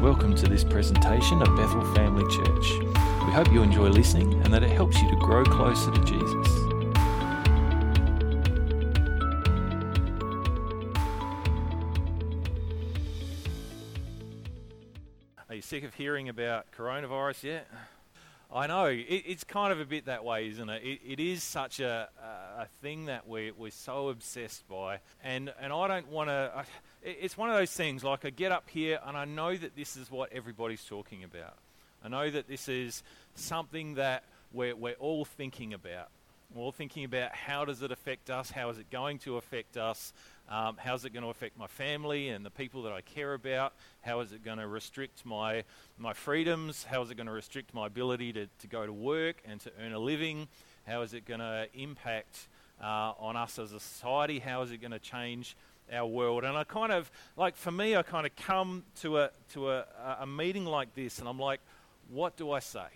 Welcome to this presentation of Bethel Family Church. We hope you enjoy listening and that it helps you to grow closer to Jesus. Are you sick of hearing about coronavirus yet? I know it, it's kind of a bit that way, isn't it? It, it is such a, a, a thing that we're, we're so obsessed by, and and I don't want to. It's one of those things. Like I get up here and I know that this is what everybody's talking about. I know that this is something that we're we're all thinking about. We're all thinking about how does it affect us? How is it going to affect us? Um, how's it going to affect my family and the people that I care about? How is it going to restrict my, my freedoms? How is it going to restrict my ability to, to go to work and to earn a living? How is it going to impact uh, on us as a society? How is it going to change our world? And I kind of, like for me, I kind of come to a, to a, a meeting like this and I'm like, what do I say?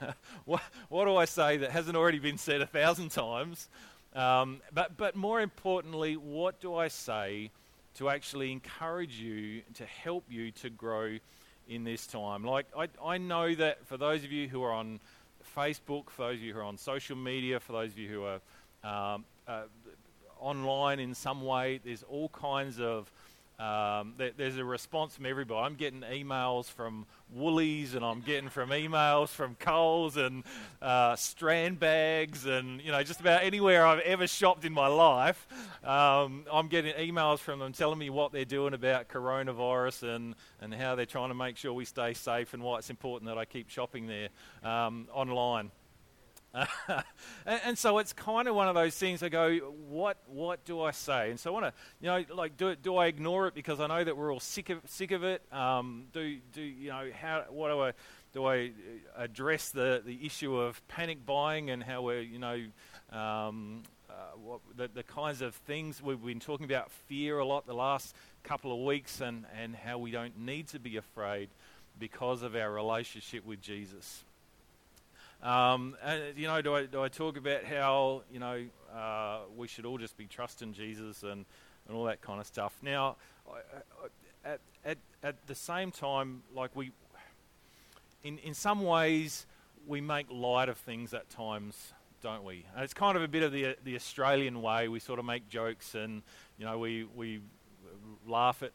what, what do I say that hasn't already been said a thousand times? Um, but, but more importantly, what do I say to actually encourage you, to help you to grow in this time? Like, I, I know that for those of you who are on Facebook, for those of you who are on social media, for those of you who are um, uh, online in some way, there's all kinds of um, there's a response from everybody. I'm getting emails from Woolies, and I'm getting from emails from Coles and uh, Strandbags, and you know just about anywhere I've ever shopped in my life. Um, I'm getting emails from them telling me what they're doing about coronavirus and and how they're trying to make sure we stay safe and why it's important that I keep shopping there um, online. and, and, so it's kind of one of those things. I go, what what do I say? And so I want to, you know, like, do do I ignore it because I know that we're all sick of sick of it? Um, do do you know how? What do I do? I address the the issue of panic buying and how we're you know. Um, uh, what, the, the kinds of things we've been talking about fear a lot the last couple of weeks and, and how we don't need to be afraid because of our relationship with Jesus. Um, and, you know, do I, do I talk about how, you know, uh, we should all just be trusting Jesus and, and all that kind of stuff? Now, at, at, at the same time, like we, in, in some ways, we make light of things at times, don't we? And it's kind of a bit of the, the Australian way. We sort of make jokes and, you know, we, we laugh at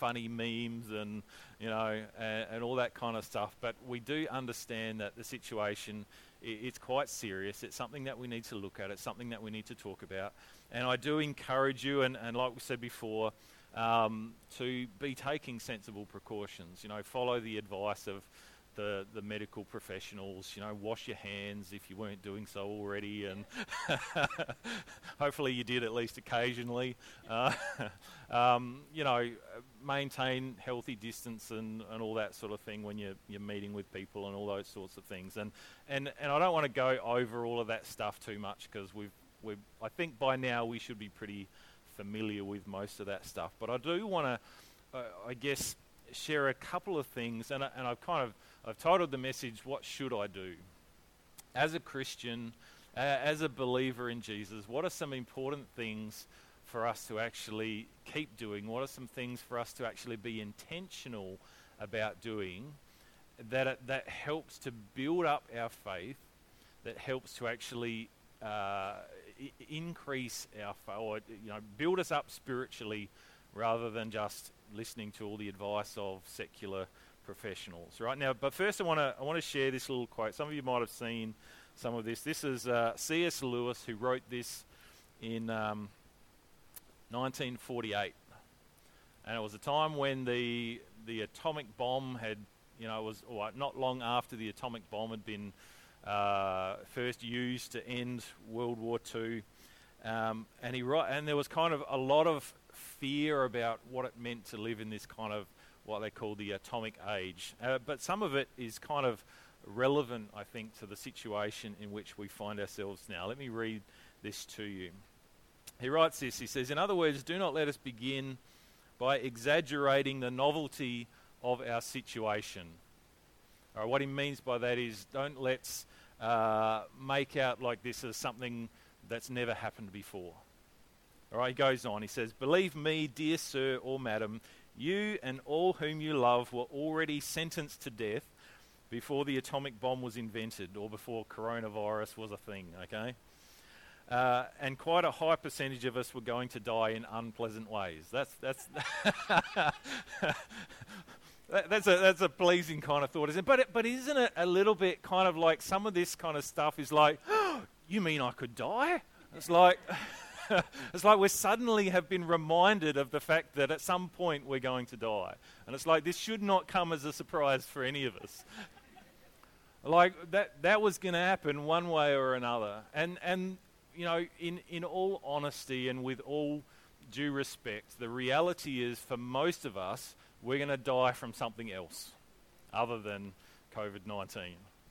funny memes and you know and, and, all that kind of stuff. But we do understand that the situation it's quite serious. It's something that we need to look at. It's something that we need to talk about. And I do encourage you, and, and like we said before, um, to be taking sensible precautions. You know, follow the advice of the, the medical professionals, you know, wash your hands if you weren't doing so already, and hopefully you did at least occasionally. Uh, um, you know, maintain healthy distance and, and all that sort of thing when you're, you're meeting with people and all those sorts of things. And, and, and I don't want to go over all of that stuff too much because we've, we've, I think by now we should be pretty familiar with most of that stuff. But I do want to, uh, I guess, share a couple of things, and, and I've kind of I've titled the message, What Should I Do? As a Christian, uh, as a believer in Jesus, what are some important things for us to actually keep doing? What are some things for us to actually be intentional about doing that, that helps to build up our faith, that helps to actually uh, I- increase our faith, or you know, build us up spiritually rather than just listening to all the advice of secular professionals, right? Now, but first I want to I want to share this little quote. Some of you might have seen some of this. This is uh, C.S. Lewis who wrote this in um, 1948, and it was a time when the the atomic bomb had, you know, was well, not long after the atomic bomb had been uh, first used to end World War II. Um, and he and there was kind of a lot of fear about what it meant to live in this kind of what they call the atomic age. Uh, but some of it is kind of relevant, I think, to the situation in which we find ourselves now. Let me read this to you. He writes this He says, In other words, do not let us begin by exaggerating the novelty of our situation. Right, what he means by that is don't let's uh, make out like this as something that's never happened before. All right, he goes on. He says, Believe me, dear sir or madam, You and all whom you love were already sentenced to death before the atomic bomb was invented or before coronavirus was a thing, okay? Uh, and quite a high percentage of us were going to die in unpleasant ways. That's that's that's a that's a pleasing kind of thought, isn't it? But it, but isn't it a little bit kind of like some of this kind of stuff is like, oh, you mean I could die? It's like. it's like we suddenly have been reminded of the fact that at some point we're going to die. And it's like this should not come as a surprise for any of us. like that that was going to happen one way or another. And and you know, in, in all honesty and with all due respect, the reality is for most of us, we're going to die from something else other than COVID 19.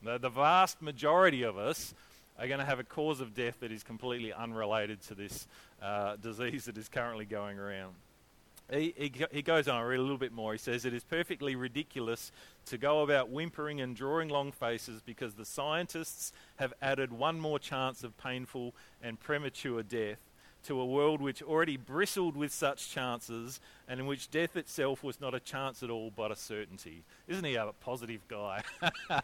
The, the vast majority of us are going to have a cause of death that is completely unrelated to this uh, disease that is currently going around. He, he, he, goes on, I read a little bit more. He says, It is perfectly ridiculous to go about whimpering and drawing long faces because the scientists have added one more chance of painful and premature death to a world which already bristled with such chances and in which death itself was not a chance at all but a certainty. Isn't he a positive guy?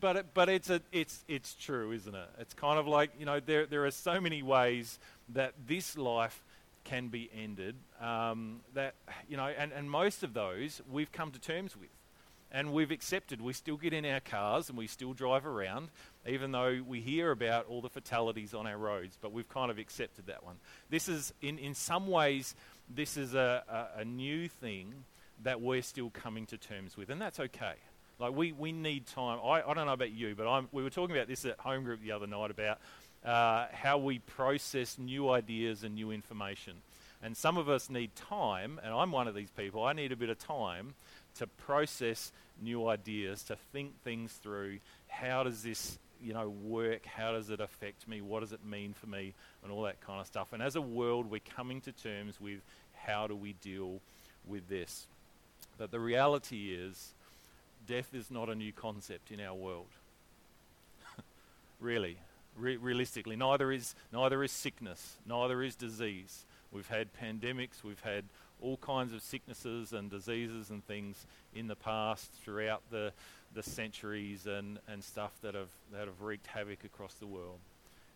but it, but it's, a, it's, it's true, isn't it? It's kind of like, you know, there, there are so many ways that this life can be ended. Um, that you know, and, and most of those we've come to terms with, and we've accepted. We still get in our cars and we still drive around, even though we hear about all the fatalities on our roads. But we've kind of accepted that one. This is, in in some ways, this is a, a, a new thing that we're still coming to terms with, and that's okay. Like we, we need time. I, I don't know about you, but I'm, we were talking about this at home group the other night about uh, how we process new ideas and new information. And some of us need time, and I'm one of these people. I need a bit of time to process new ideas, to think things through. How does this, you know, work? How does it affect me? What does it mean for me? And all that kind of stuff. And as a world, we're coming to terms with how do we deal with this. But the reality is, death is not a new concept in our world. really, re- realistically, neither is neither is sickness, neither is disease. We've had pandemics, we've had all kinds of sicknesses and diseases and things in the past throughout the, the centuries and, and stuff that have, that have wreaked havoc across the world.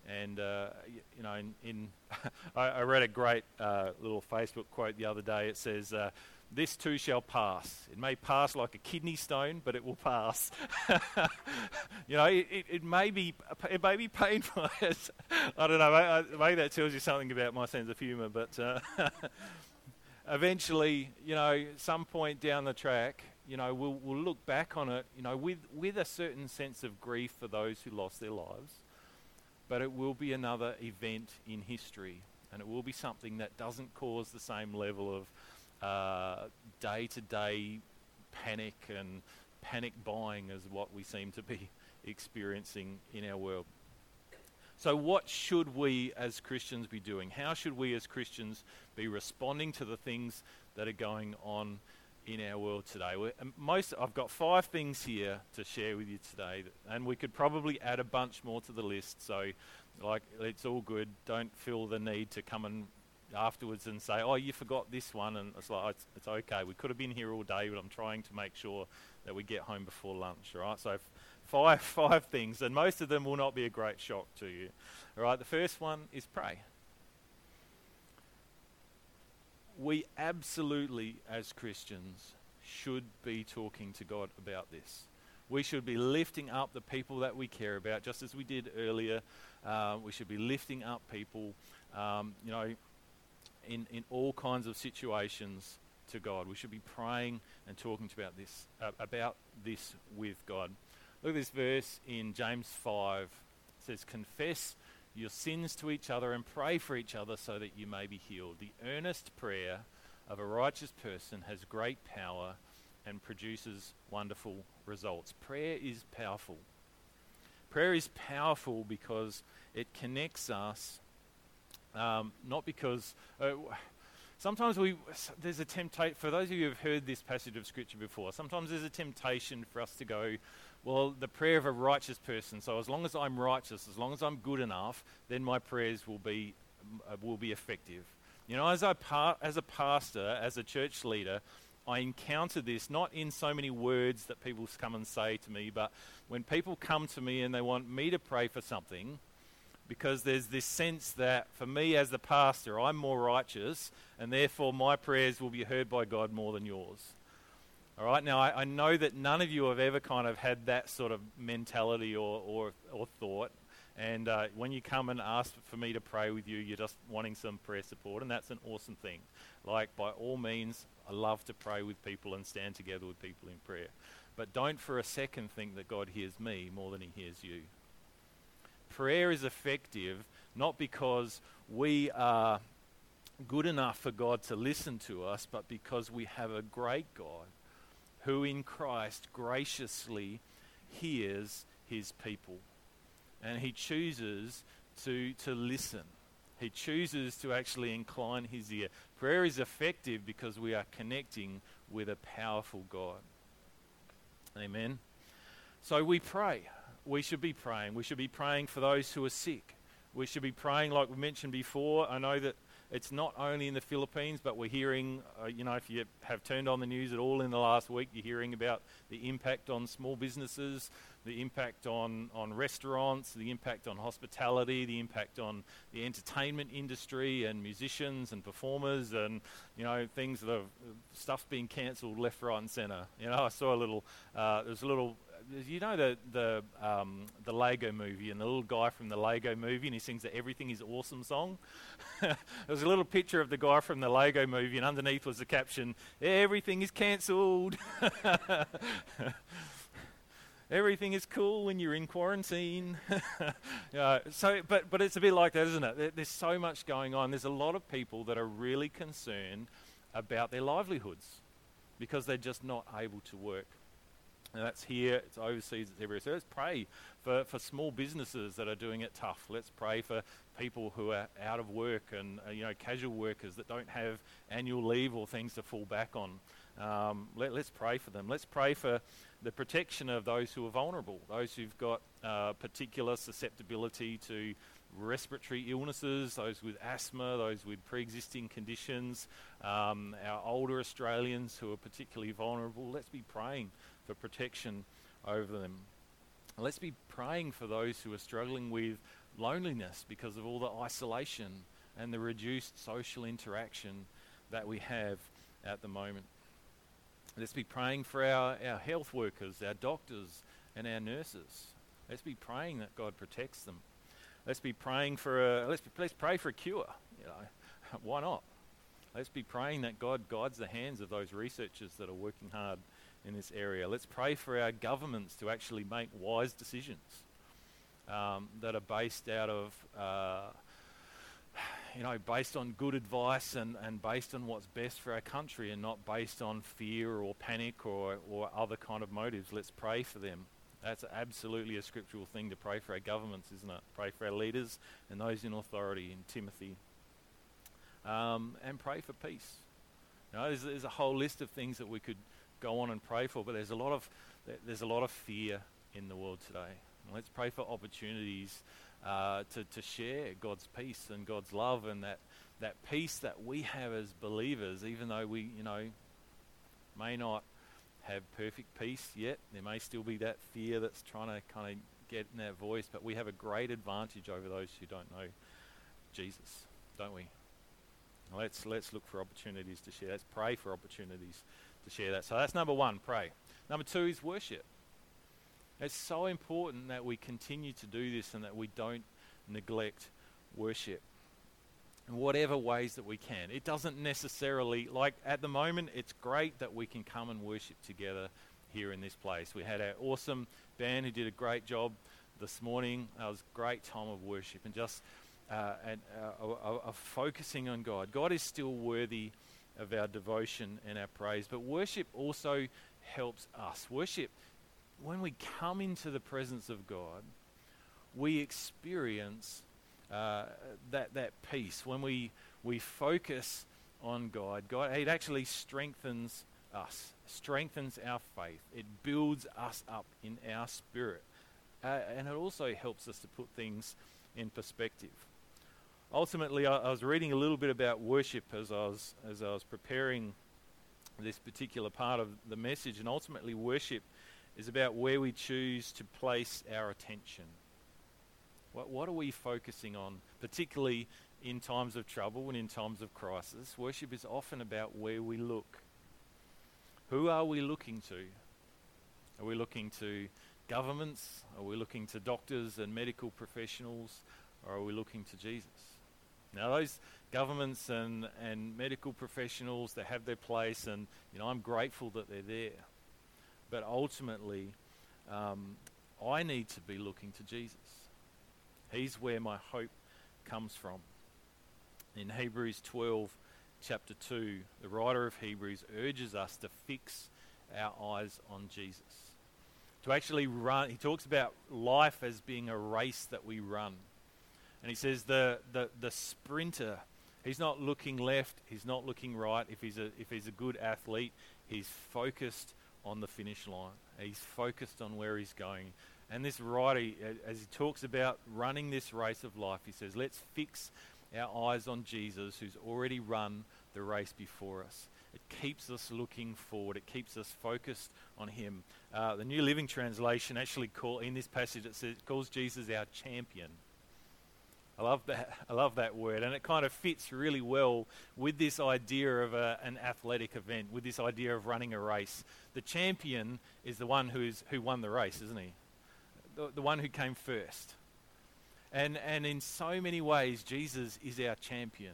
And, uh, you, know, in, in I, I, read a great uh, little Facebook quote the other day. It says, uh, this too shall pass. It may pass like a kidney stone, but it will pass. you know, it, it, it, may be it may be painful. I don't know. Maybe that tells you something about my sense of humour. But uh, eventually, you know, some point down the track, you know, we'll, we'll look back on it, you know, with with a certain sense of grief for those who lost their lives. But it will be another event in history, and it will be something that doesn't cause the same level of day to day panic and panic buying is what we seem to be experiencing in our world. So, what should we as Christians be doing? How should we as Christians be responding to the things that are going on in our world today? We're, um, most, I've got five things here to share with you today, and we could probably add a bunch more to the list. So, like, it's all good. Don't feel the need to come and afterwards and say, "Oh, you forgot this one," and it's like it's, it's, okay. We could have been here all day, but I'm trying to make sure that we get home before lunch. All right, so five five things, and most of them will not be a great shock to you. All right, the first one is pray. We absolutely, as Christians, should be talking to God about this. We should be lifting up the people that we care about, just as we did earlier. Uh, we should be lifting up people. Um, you know, in, in all kinds of situations to God. We should be praying and talking about this, uh, about this with God. Look at this verse in James 5. It says, Confess your sins to each other and pray for each other so that you may be healed. The earnest prayer of a righteous person has great power and produces wonderful results. Prayer is powerful. Prayer is powerful because it connects us um, not because. Uh, sometimes we there's a temptation for those of you who have heard this passage of scripture before sometimes there's a temptation for us to go well the prayer of a righteous person so as long as i'm righteous as long as i'm good enough then my prayers will be uh, will be effective You know, as, I par- as a pastor, as a church leader, I encounter this not in so many words that people come and say to me, but when people come to me and they want me to pray for something, because there's this sense that for me as the pastor, I'm more righteous, and therefore my prayers will be heard by God more than yours. All right, now I, I know that none of you have ever kind of had that sort of mentality or, or, or thought. And uh, when you come and ask for me to pray with you, you're just wanting some prayer support, and that's an awesome thing. Like, by all means, I love to pray with people and stand together with people in prayer. But don't for a second think that God hears me more than he hears you. Prayer is effective not because we are good enough for God to listen to us, but because we have a great God who in Christ graciously hears his people. And he chooses to, to listen. He chooses to actually incline his ear. Prayer is effective because we are connecting with a powerful God. Amen. So we pray. We should be praying. We should be praying for those who are sick. We should be praying, like we mentioned before. I know that it's not only in the Philippines, but we're hearing, uh, you know, if you have turned on the news at all in the last week, you're hearing about the impact on small businesses, the impact on, on restaurants, the impact on hospitality, the impact on the entertainment industry and musicians and performers and, you know, things that are, stuff being cancelled left, right and centre. You know, I saw a little, uh, there's a little you know the the um, the Lego movie and the little guy from the Lego movie and he sings the "Everything Is Awesome" song. there was a little picture of the guy from the Lego movie and underneath was the caption "Everything is cancelled." Everything is cool when you're in quarantine. so, but but it's a bit like that, isn't it? There's so much going on. There's a lot of people that are really concerned about their livelihoods because they're just not able to work. And that's here, it's overseas, it's everywhere. So let's pray for, for small businesses that are doing it tough. Let's pray for people who are out of work and uh, you know casual workers that don't have annual leave or things to fall back on. Um, let, us pray for them. Let's pray for the protection of those who are vulnerable, those who've got uh, particular susceptibility to respiratory illnesses, those with asthma, those with pre-existing conditions, um, our older Australians who are particularly vulnerable. Let's be praying for protection over them. Let's be praying for those who are struggling with loneliness because of all the isolation and the reduced social interaction that we have at the moment. Let's be praying for our, our health workers, our doctors, and our nurses. Let's be praying that God protects them. Let's be praying for a let's, let's pray for a cure. You know, why not? Let's be praying that God guides the hands of those researchers that are working hard in this area. Let's pray for our governments to actually make wise decisions um, that are based out of, uh, you know, based on good advice and, and based on what's best for our country and not based on fear or panic or, or other kind of motives. Let's pray for them. That's absolutely a scriptural thing to pray for our governments, isn't it? Pray for our leaders and those in authority in Timothy. Um, and pray for peace. You know, there's, there's a whole list of things that we could go on and pray for, but there's a lot of there's a lot of fear in the world today. And let's pray for opportunities uh, to to share God's peace and God's love and that that peace that we have as believers, even though we you know may not have perfect peace yet, there may still be that fear that's trying to kind of get in that voice, but we have a great advantage over those who don't know Jesus, don't we? Let's let's look for opportunities to share. Let's pray for opportunities to share that. So that's number one, pray. Number two is worship. It's so important that we continue to do this and that we don't neglect worship in whatever ways that we can. It doesn't necessarily, like at the moment, it's great that we can come and worship together here in this place. We had our awesome band who did a great job this morning. It was a great time of worship and just uh, and, uh, of focusing on God. God is still worthy of our devotion and our praise. But worship also helps us. Worship, when we come into the presence of God, we experience uh, that, that peace. When we, we focus on God, God, it actually strengthens us, strengthens our faith. It builds us up in our spirit. Uh, and it also helps us to put things in perspective. Ultimately, I, I, was reading a little bit about worship as I was as I was preparing this particular part of the message, and ultimately, worship is about where we choose to place our attention. What, what are we focusing on, particularly in times of trouble and in times of crisis? Worship is often about where we look. Who are we looking to? Are we looking to governments? Are we looking to doctors and medical professionals? Or are we looking to Jesus? Now, those governments and, and medical professionals, they have their place, and you know, I'm grateful that they're there. But ultimately, um, I need to be looking to Jesus. He's where my hope comes from. In Hebrews 12, chapter 2, the writer of Hebrews urges us to fix our eyes on Jesus. To actually run, he talks about life as being a race that we run. And he says the, the, the sprinter, he's not looking left, he's not looking right. If he's, a, if he's a good athlete, he's focused on the finish line. He's focused on where he's going. And this writer, as he talks about running this race of life, he says, let's fix our eyes on Jesus who's already run the race before us. It keeps us looking forward. It keeps us focused on Him. Uh, the New Living Translation actually call in this passage it says it calls Jesus our champion. I love that. I love that word, and it kind of fits really well with this idea of a, an athletic event, with this idea of running a race. The champion is the one who's who won the race, isn't he? The, the one who came first. And and in so many ways, Jesus is our champion.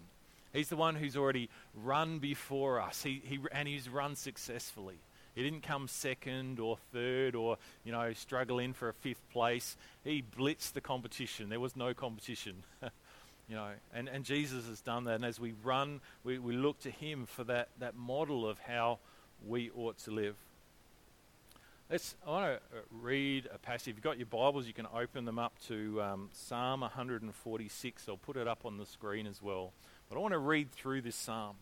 He's the one who's already run before us. He, he and he's run successfully. He didn't come second or third or, you know, struggle in for a fifth place. He blitzed the competition. There was no competition. you know, and, and Jesus has done that. And as we run, we, we look to him for that, that model of how we ought to live. Let's, I want to uh, read a passage. If you've got your Bibles, you can open them up to um, Psalm 146. I'll put it up on the screen as well. But I want to read through this psalm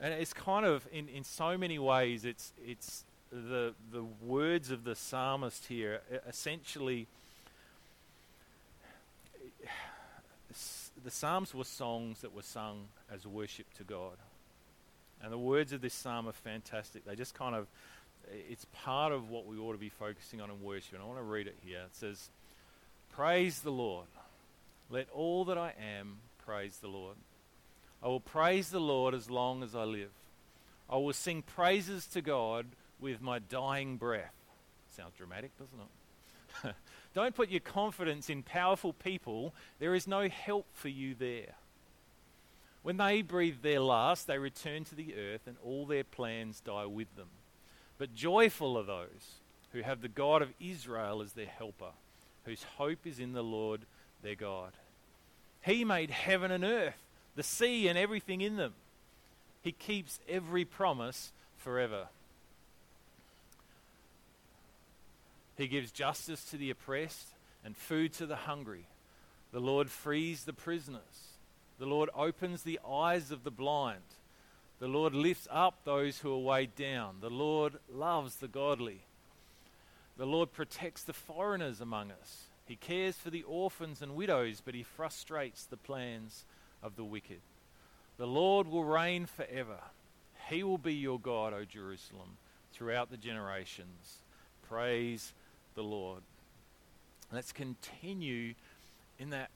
and it's kind of in, in so many ways it's it's the the words of the psalmist here essentially the psalms were songs that were sung as worship to God. And the words of this psalm are fantastic. They just kind of it's part of what we ought to be focusing on in worship. And I want to read it here. It says praise the Lord. Let all that I am praise the Lord I will praise the Lord as long as I live. I will sing praises to God with my dying breath. Sounds dramatic, doesn't it? Don't put your confidence in powerful people. There is no help for you there. When they breathe their last, they return to the earth and all their plans die with them. But joyful are those who have the God of Israel as their helper, whose hope is in the Lord their God. He made heaven and earth the sea and everything in them. He keeps every promise forever. He gives justice to the oppressed and food to the hungry. The Lord frees the prisoners. The Lord opens the eyes of the blind. The Lord lifts up those who are weighed down. The Lord loves the godly. The Lord protects the foreigners among us. He cares for the orphans and widows, but he frustrates the plans of the wicked. The Lord will reign forever. He will be your God, O Jerusalem, throughout the generations. Praise the Lord. Let's continue in that,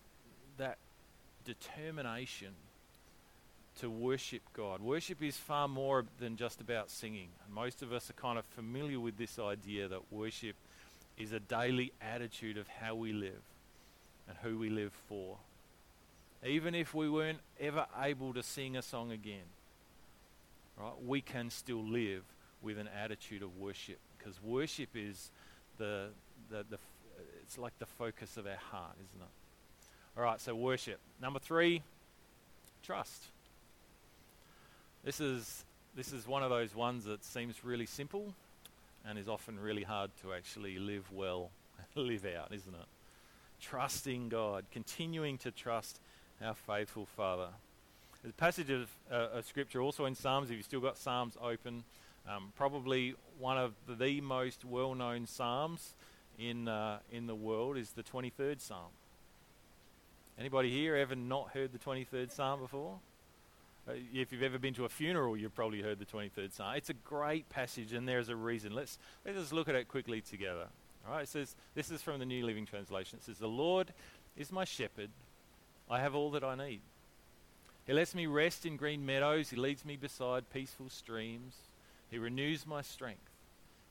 that determination to worship God. Worship is far more than just about singing. most of us are kind of familiar with this idea that worship is a daily attitude of how we live and who we live for even if we weren't ever able to sing a song again, right, we can still live with an attitude of worship because worship is the, the, the, it's like the focus of our heart, isn't it? All right, so worship. Number three, trust. This is, this is one of those ones that seems really simple and is often really hard to actually live well, live out, isn't it? Trusting God, continuing to trust our faithful Father. There's a passage of, uh, of Scripture also in Psalms, if you've still got Psalms open, um, probably one of the most well known Psalms in, uh, in the world is the 23rd Psalm. Anybody here ever not heard the 23rd Psalm before? Uh, if you've ever been to a funeral, you've probably heard the 23rd Psalm. It's a great passage, and there's a reason. Let's, let's just look at it quickly together. All right, it says, this is from the New Living Translation. It says, The Lord is my shepherd. I have all that I need. He lets me rest in green meadows. He leads me beside peaceful streams. He renews my strength.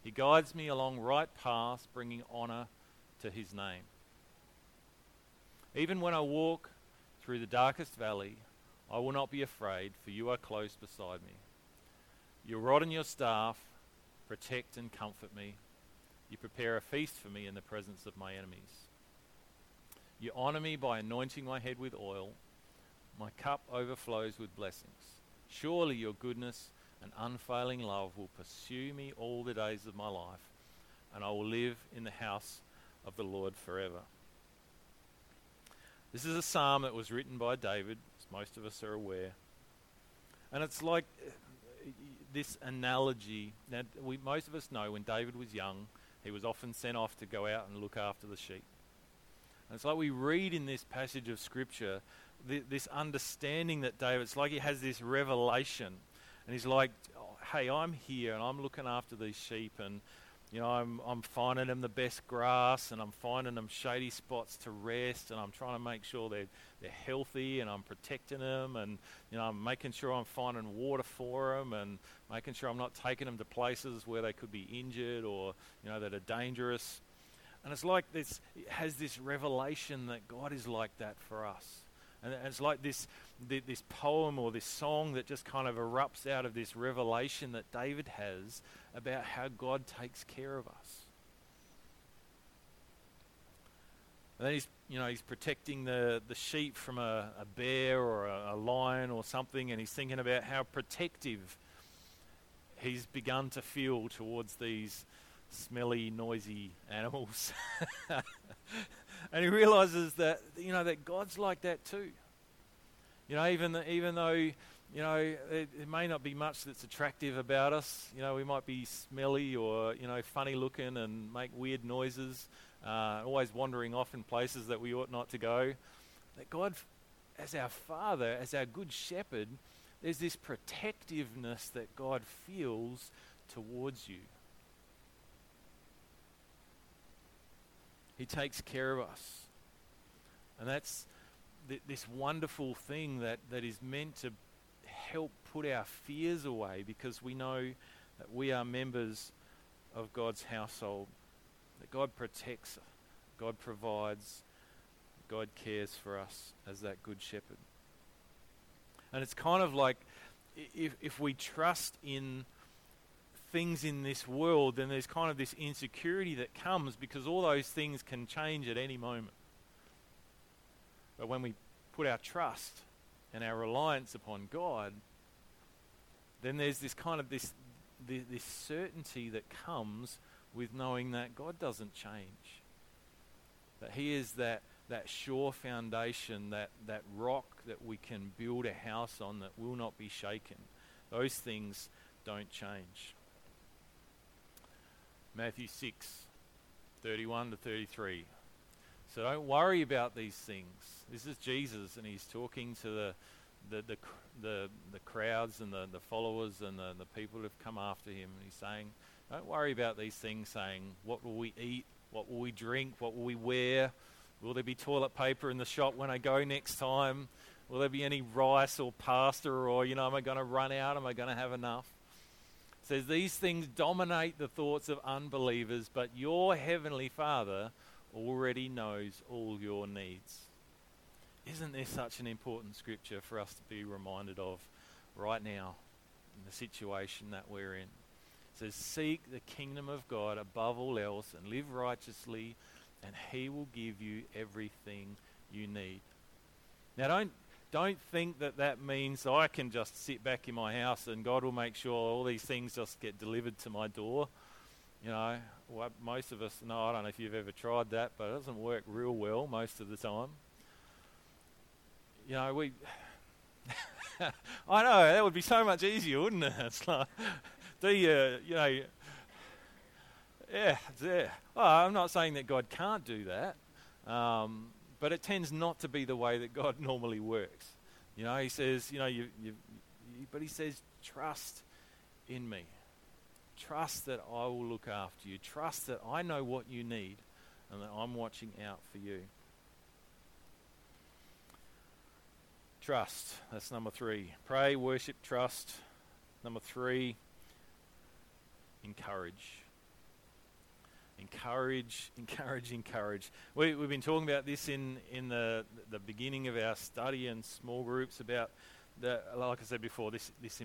He guides me along right paths, bringing honor to his name. Even when I walk through the darkest valley, I will not be afraid, for you are close beside me. Your rod and your staff protect and comfort me. You prepare a feast for me in the presence of my enemies. You honor me by anointing my head with oil. My cup overflows with blessings. Surely your goodness and unfailing love will pursue me all the days of my life, and I will live in the house of the Lord forever. This is a psalm that was written by David, as most of us are aware. And it's like uh, this analogy that we, most of us know when David was young, he was often sent off to go out and look after the sheep. And it's like we read in this passage of Scripture th- this understanding that David, it's like he has this revelation. And he's like, oh, hey, I'm here and I'm looking after these sheep and you know, I'm, I'm finding them the best grass and I'm finding them shady spots to rest and I'm trying to make sure they're, they're healthy and I'm protecting them and, you know, I'm making sure I'm finding water for them and making sure I'm not taking them to places where they could be injured or, you know, that are dangerous. And it's like this, it has this revelation that God is like that for us. And it's like this, this poem or this song that just kind of erupts out of this revelation that David has about how God takes care of us. And then he's, you know, he's protecting the, the sheep from a, a bear or a, a lion or something, and he's thinking about how protective he's begun to feel towards these smelly, noisy animals. and he realizes that you know that God's like that too. You know, even even though you know it, it, may not be much that's attractive about us. You know, we might be smelly or you know funny looking and make weird noises, uh, always wandering off in places that we ought not to go. That God, as our Father, as our good Shepherd, there's this protectiveness that God feels towards you. He takes care of us. And that's th- this wonderful thing that, that is meant to help put our fears away because we know that we are members of God's household, that God protects, God provides, God cares for us as that good shepherd. And it's kind of like if, if we trust in things in this world, then there's kind of this insecurity that comes because all those things can change at any moment. But when we put our trust and our reliance upon God, then there's this kind of this, this, this certainty that comes with knowing that God doesn't change. That He is that, that sure foundation, that, that rock that we can build a house on that will not be shaken. Those things don't change. Matthew 6, 31 to 33. So don't worry about these things. This is Jesus, and he's talking to the the the the, the crowds and the, the followers and the, the people who have come after him. And he's saying, don't worry about these things. Saying, what will we eat? What will we drink? What will we wear? Will there be toilet paper in the shop when I go next time? Will there be any rice or pasta? Or you know, am I going to run out? Am I going to have enough? Says these things dominate the thoughts of unbelievers, but your heavenly Father already knows all your needs. Isn't there such an important scripture for us to be reminded of right now in the situation that we're in? It says, Seek the kingdom of God above all else and live righteously, and He will give you everything you need. Now, don't, don't think that that means I can just sit back in my house and God will make sure all these things just get delivered to my door. You know, most of us know, I don't know if you've ever tried that, but it doesn't work real well most of the time. You know, we. I know, that would be so much easier, wouldn't it? It's like, do you, you know, yeah, yeah. Well, I'm not saying that God can't do that, um, But it tends not to be the way that God normally works. You know, He says, you know, you, you, you but He says, trust in me. Trust that I will look after you. Trust that I know what you need and that I'm watching out for you. Trust. That's number three. Pray, worship, trust. Number three, encourage. Encourage, encourage, encourage. We, have been talking about this in, in the, the beginning of our study and small groups about, the, like I said before, this, this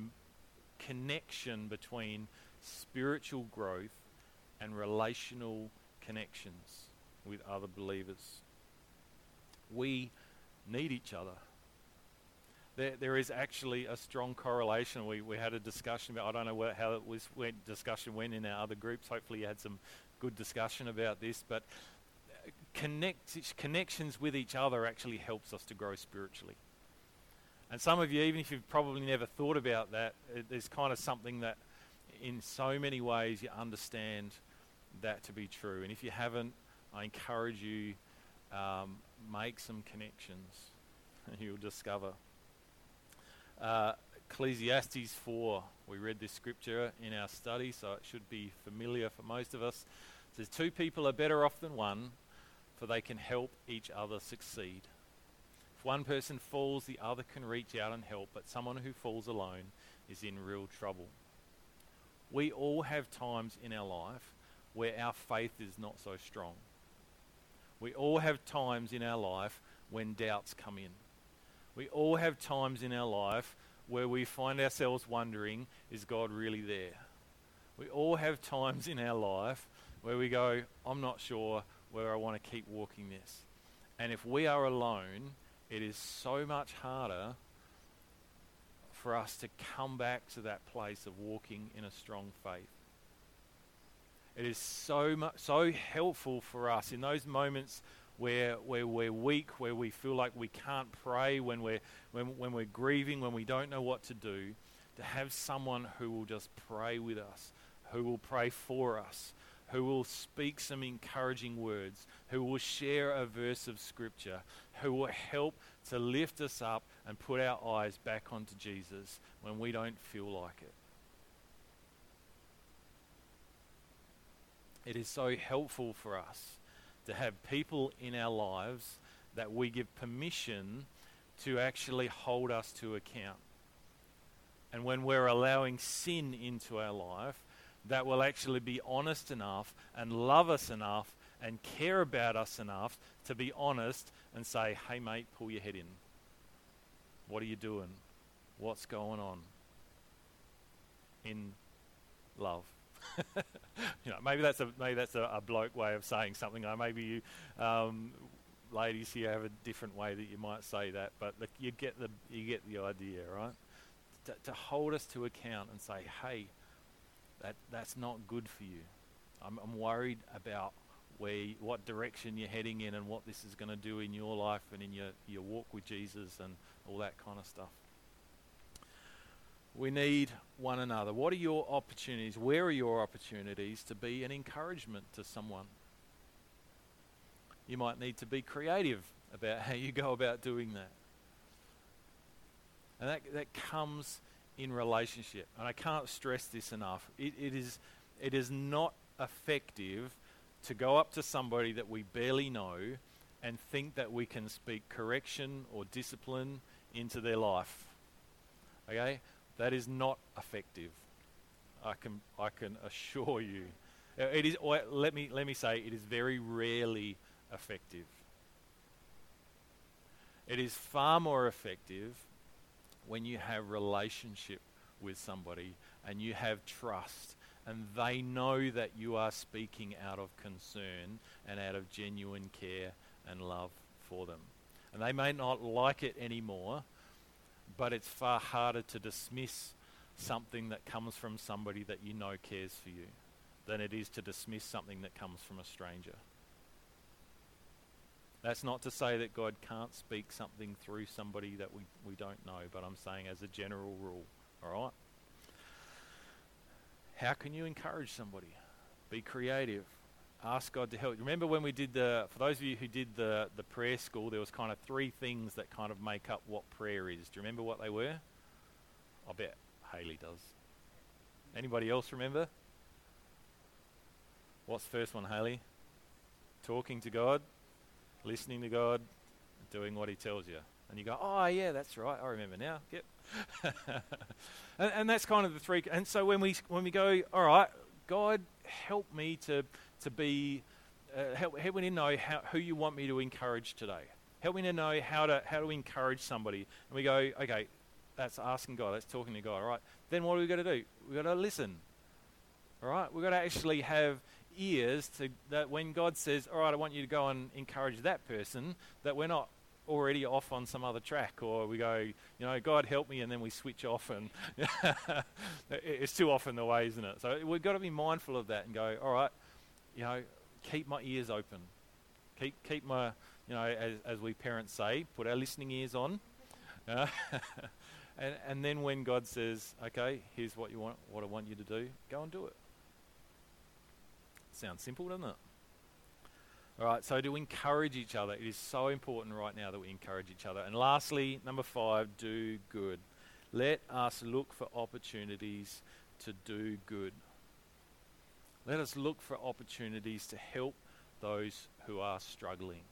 connection between spiritual growth and relational connections with other believers. We need each other. There, there is actually a strong correlation. We, we had a discussion about, I don't know what, how it was, went, discussion went in our other groups. Hopefully, you had some good discussion about this. But uh, connect, connections with each other actually helps us to grow spiritually. And some of you, even if you've probably never thought about that, it, there's kind of something that in so many ways you understand that to be true. And if you haven't, I encourage you um, make some connections, and you'll discover. Uh, Ecclesiastes 4. We read this scripture in our study, so it should be familiar for most of us. It says, Two people are better off than one, for they can help each other succeed. If one person falls, the other can reach out and help, but someone who falls alone is in real trouble. We all have times in our life where our faith is not so strong. We all have times in our life when doubts come in. We all have times in our life where we find ourselves wondering, is God really there? We all have times in our life where we go, I'm not sure where I want to keep walking this. And if we are alone, it is so much harder for us to come back to that place of walking in a strong faith. It is so so helpful for us in those moments where, where we're weak, where we feel like we can't pray, when we're, when, when we're grieving, when we don't know what to do, to have someone who will just pray with us, who will pray for us, who will speak some encouraging words, who will share a verse of Scripture, who will help to lift us up and put our eyes back onto Jesus when we don't feel like it. It is so helpful for us to have people in our lives that we give permission to actually hold us to account. And when we're allowing sin into our life, that will actually be honest enough and love us enough and care about us enough to be honest and say, hey, mate, pull your head in. What are you doing? What's going on? In love. you know, maybe that's a maybe that's a, a, bloke way of saying something. Or maybe you, um, ladies here, have a different way that you might say that. But look, you get the you get the idea, right? To, to hold us to account and say, hey, that that's not good for you. I'm, I'm worried about where what direction you're heading in and what this is going to do in your life and in your your walk with Jesus and all that kind of stuff. We need one another. What are your opportunities? Where are your opportunities to be an encouragement to someone? You might need to be creative about how you go about doing that. And that, that comes in relationship. And I can't stress this enough. It, it, is, it is not effective to go up to somebody that we barely know and think that we can speak correction or discipline into their life. Okay? That is not effective. I can, I can assure you. Uh, it is, let, me, let me say, it is very rarely effective. It is far more effective when you have relationship with somebody and you have trust and they know that you are speaking out of concern and out of genuine care and love for them. And they may not like it anymore, but it's far harder to dismiss something that comes from somebody that you know cares for you than it is to dismiss something that comes from a stranger. That's not to say that God can't speak something through somebody that we, we don't know, but I'm saying as a general rule. All right? How can you encourage somebody? Be creative. Ask God to help. Remember when we did the, for those of you who did the, the prayer school, there was kind of three things that kind of make up what prayer is. Do you remember what they were? I bet Haley does. Anybody else remember? What's the first one, Haley? Talking to God, listening to God, doing what He tells you. And you go, oh, yeah, that's right. I remember now. Yep. and, and that's kind of the three. And so when we, when we go, all right, God, help me to, to be, uh, help, help me to know how, who you want me to encourage today. Help me to know how to, how to encourage somebody. And we go, okay, that's asking God, that's talking to God. All right, then what are we got to do? We've got to listen. All right, we've got to actually have ears to that when God says, all right, I want you to go and encourage that person, that we're not already off on some other track, or we go, you know, God help me, and then we switch off, and it's too often the way, isn't it? So we've got to be mindful of that and go, all right, you know, keep my ears open, keep keep my, you know, as, as we parents say, put our listening ears on, uh, and and then when God says, okay, here's what you want, what I want you to do, go and do it. Sounds simple, doesn't it? All right, so to encourage each other, it is so important right now that we encourage each other. And lastly, number five, do good. Let us look for opportunities to do good. Let us look for opportunities to help those who are struggling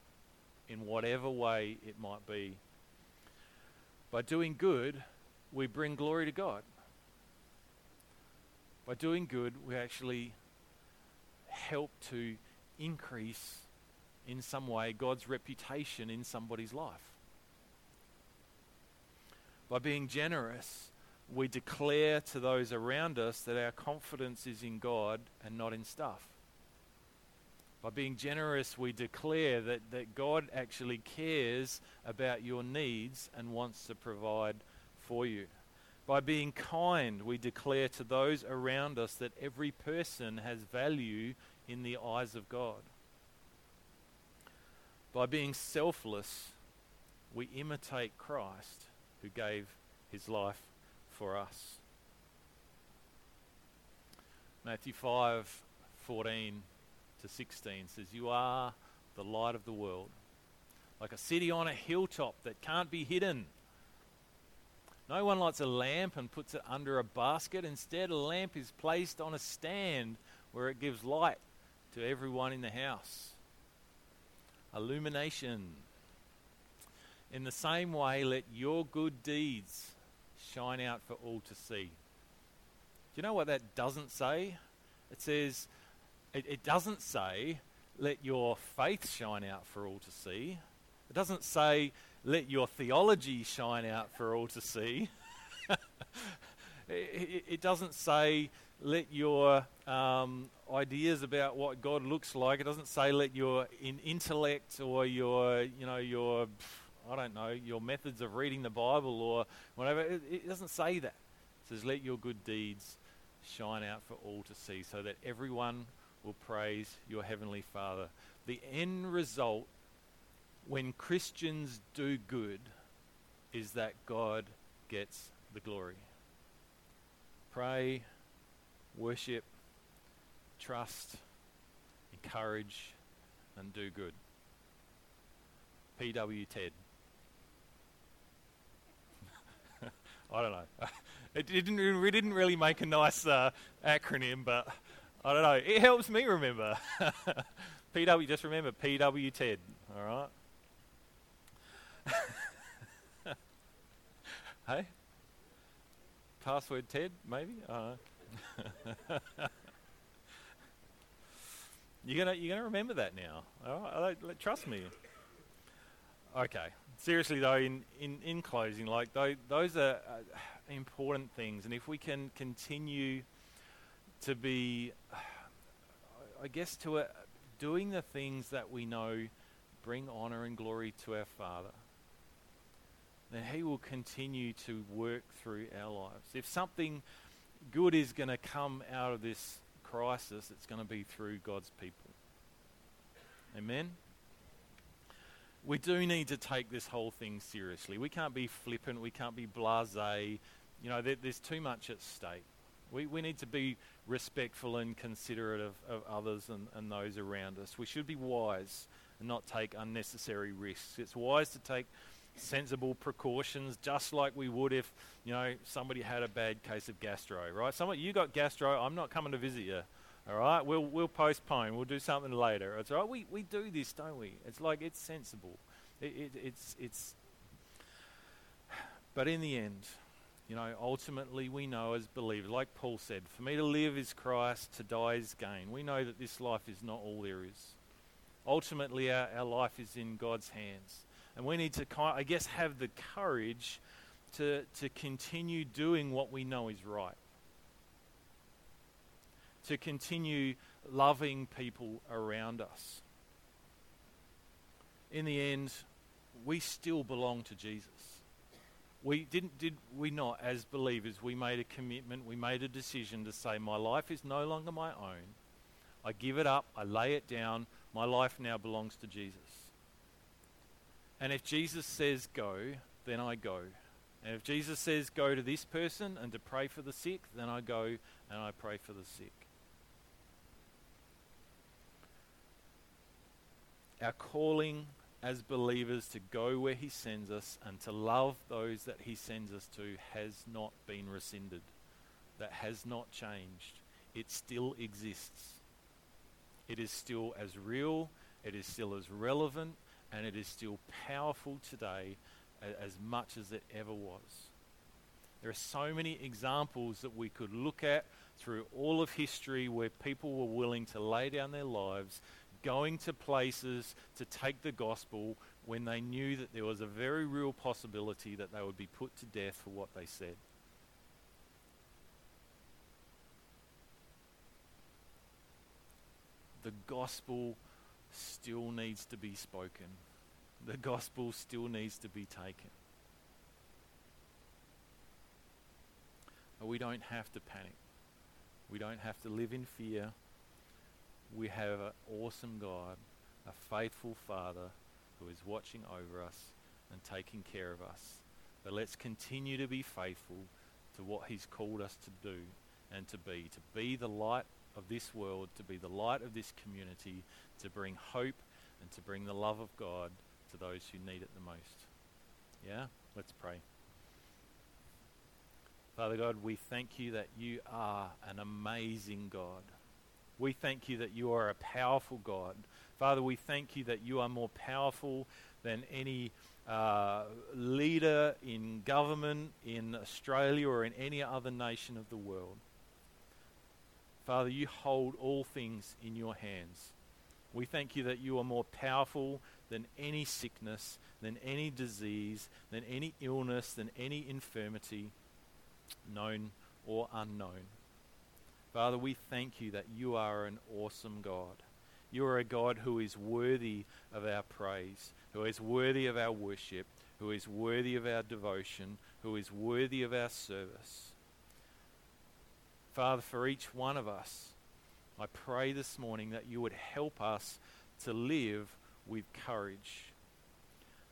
in whatever way it might be. By doing good, we bring glory to God. By doing good, we actually help to increase in some way God's reputation in somebody's life. By being generous, we declare to those around us that our confidence is in God and not in stuff. By being generous, we declare that, that God actually cares about your needs and wants to provide for you. By being kind, we declare to those around us that every person has value in the eyes of God. By being selfless, we imitate Christ who gave his life for us. Matthew 5 14 to 16 says, You are the light of the world, like a city on a hilltop that can't be hidden. No one lights a lamp and puts it under a basket. Instead, a lamp is placed on a stand where it gives light to everyone in the house illumination. In the same way, let your good deeds shine out for all to see. Do you know what that doesn't say? It says, it, it doesn't say, let your faith shine out for all to see. It doesn't say, let your theology shine out for all to see. it, it, doesn't say, let your um, ideas about what God looks like. It doesn't say let your in intellect or your, you know, your, I don't know, your methods of reading the Bible or whatever. It, it doesn't say that. It says let your good deeds shine out for all to see, so that everyone will praise your heavenly Father. The end result, when Christians do good, is that God gets the glory. Pray, worship, trust, encourage, and do good. PW TED. I don't know. It didn't, we didn't really make a nice uh, acronym, but I don't know. It helps me remember. PW, just remember PW TED, all right? hey? Password TED, maybe? I don't know. You're gonna you're gonna remember that now. All right, trust me. Okay. Seriously though, in, in, in closing, like those, those are uh, important things, and if we can continue to be, I guess, to uh, doing the things that we know bring honor and glory to our Father, then He will continue to work through our lives. If something good is going to come out of this crisis, it's going to be through God's people. Amen? We do need to take this whole thing seriously. We can't be flippant. We can't be blase. You know, there, there's too much at stake. We, we need to be respectful and considerate of, of others and, and those around us. We should be wise and not take unnecessary risks. It's wise to take sensible precautions, just like we would if you know somebody had a bad case of gastro, right? Someone you got gastro, I'm not coming to visit you. All right, we'll we'll postpone. We'll do something later. It's all right. We we do this, don't we? It's like it's sensible. It, it, it's it's. But in the end, you know, ultimately we know as believers, like Paul said, for me to live is Christ, to die is gain. We know that this life is not all there is. Ultimately, our, our life is in God's hands. And we need to, I guess, have the courage to, to continue doing what we know is right. To continue loving people around us. In the end, we still belong to Jesus. We didn't did we not as believers we made a commitment, we made a decision to say my life is no longer my own. I give it up, I lay it down, my life now belongs to Jesus. And if Jesus says go, then I go. And if Jesus says go to this person and to pray for the sick, then I go and I pray for the sick. Our calling as believers to go where He sends us and to love those that He sends us to has not been rescinded. That has not changed. It still exists. It is still as real, it is still as relevant, and it is still powerful today as much as it ever was. There are so many examples that we could look at through all of history where people were willing to lay down their lives, going to places to take the gospel when they knew that there was a very real possibility that they would be put to death for what they said. The gospel still needs to be spoken. The gospel still needs to be taken. But we don't have to panic. We don't have to live in fear. We have an awesome God, a faithful Father who is watching over us and taking care of us. But let's continue to be faithful to what He's called us to do and to be, to be the light of this world, to be the light of this community, to bring hope and to bring the love of God to those who need it the most. Yeah? Let's pray. Father God, we thank you that you are an amazing God. We thank you that you are a powerful God. Father, we thank you that you are more powerful than any uh, leader in government in Australia or in any other nation of the world. Father, you hold all things in your hands. We thank you that you are more powerful than any sickness, than any disease, than any illness, than any infirmity, known or unknown. Father, we thank you that you are an awesome God. You are a God who is worthy of our praise, who is worthy of our worship, who is worthy of our devotion, who is worthy of our service. Father, for each one of us, I pray this morning that you would help us to live with courage.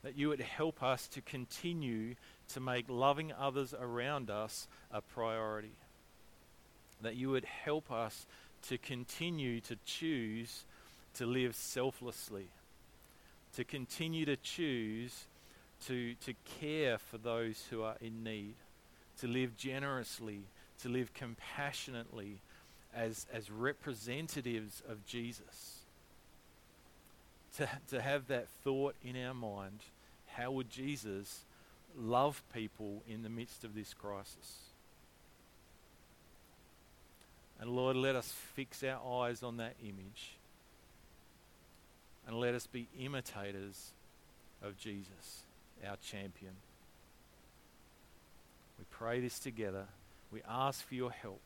That you would help us to continue to make loving others around us a priority. That you would help us to continue to choose to live selflessly. To continue to choose to, to care for those who are in need. To live generously. To live compassionately as, as representatives of Jesus. To, to have that thought in our mind how would Jesus love people in the midst of this crisis? And Lord, let us fix our eyes on that image. And let us be imitators of Jesus, our champion. We pray this together. We ask for your help.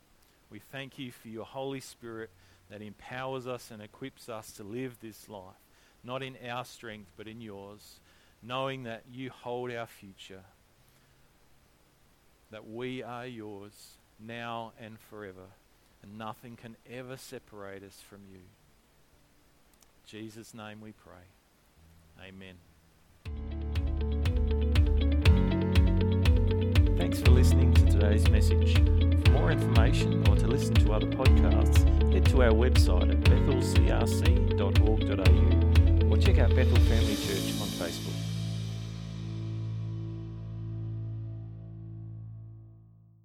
We thank you for your Holy Spirit that empowers us and equips us to live this life, not in our strength, but in yours, knowing that you hold our future, that we are yours now and forever, and nothing can ever separate us from you. In Jesus' name we pray. Amen. Thanks for listening to today's message. For more information or to listen to other podcasts, head to our website at bethelcrc.org.au or check out Bethel Family Church on Facebook.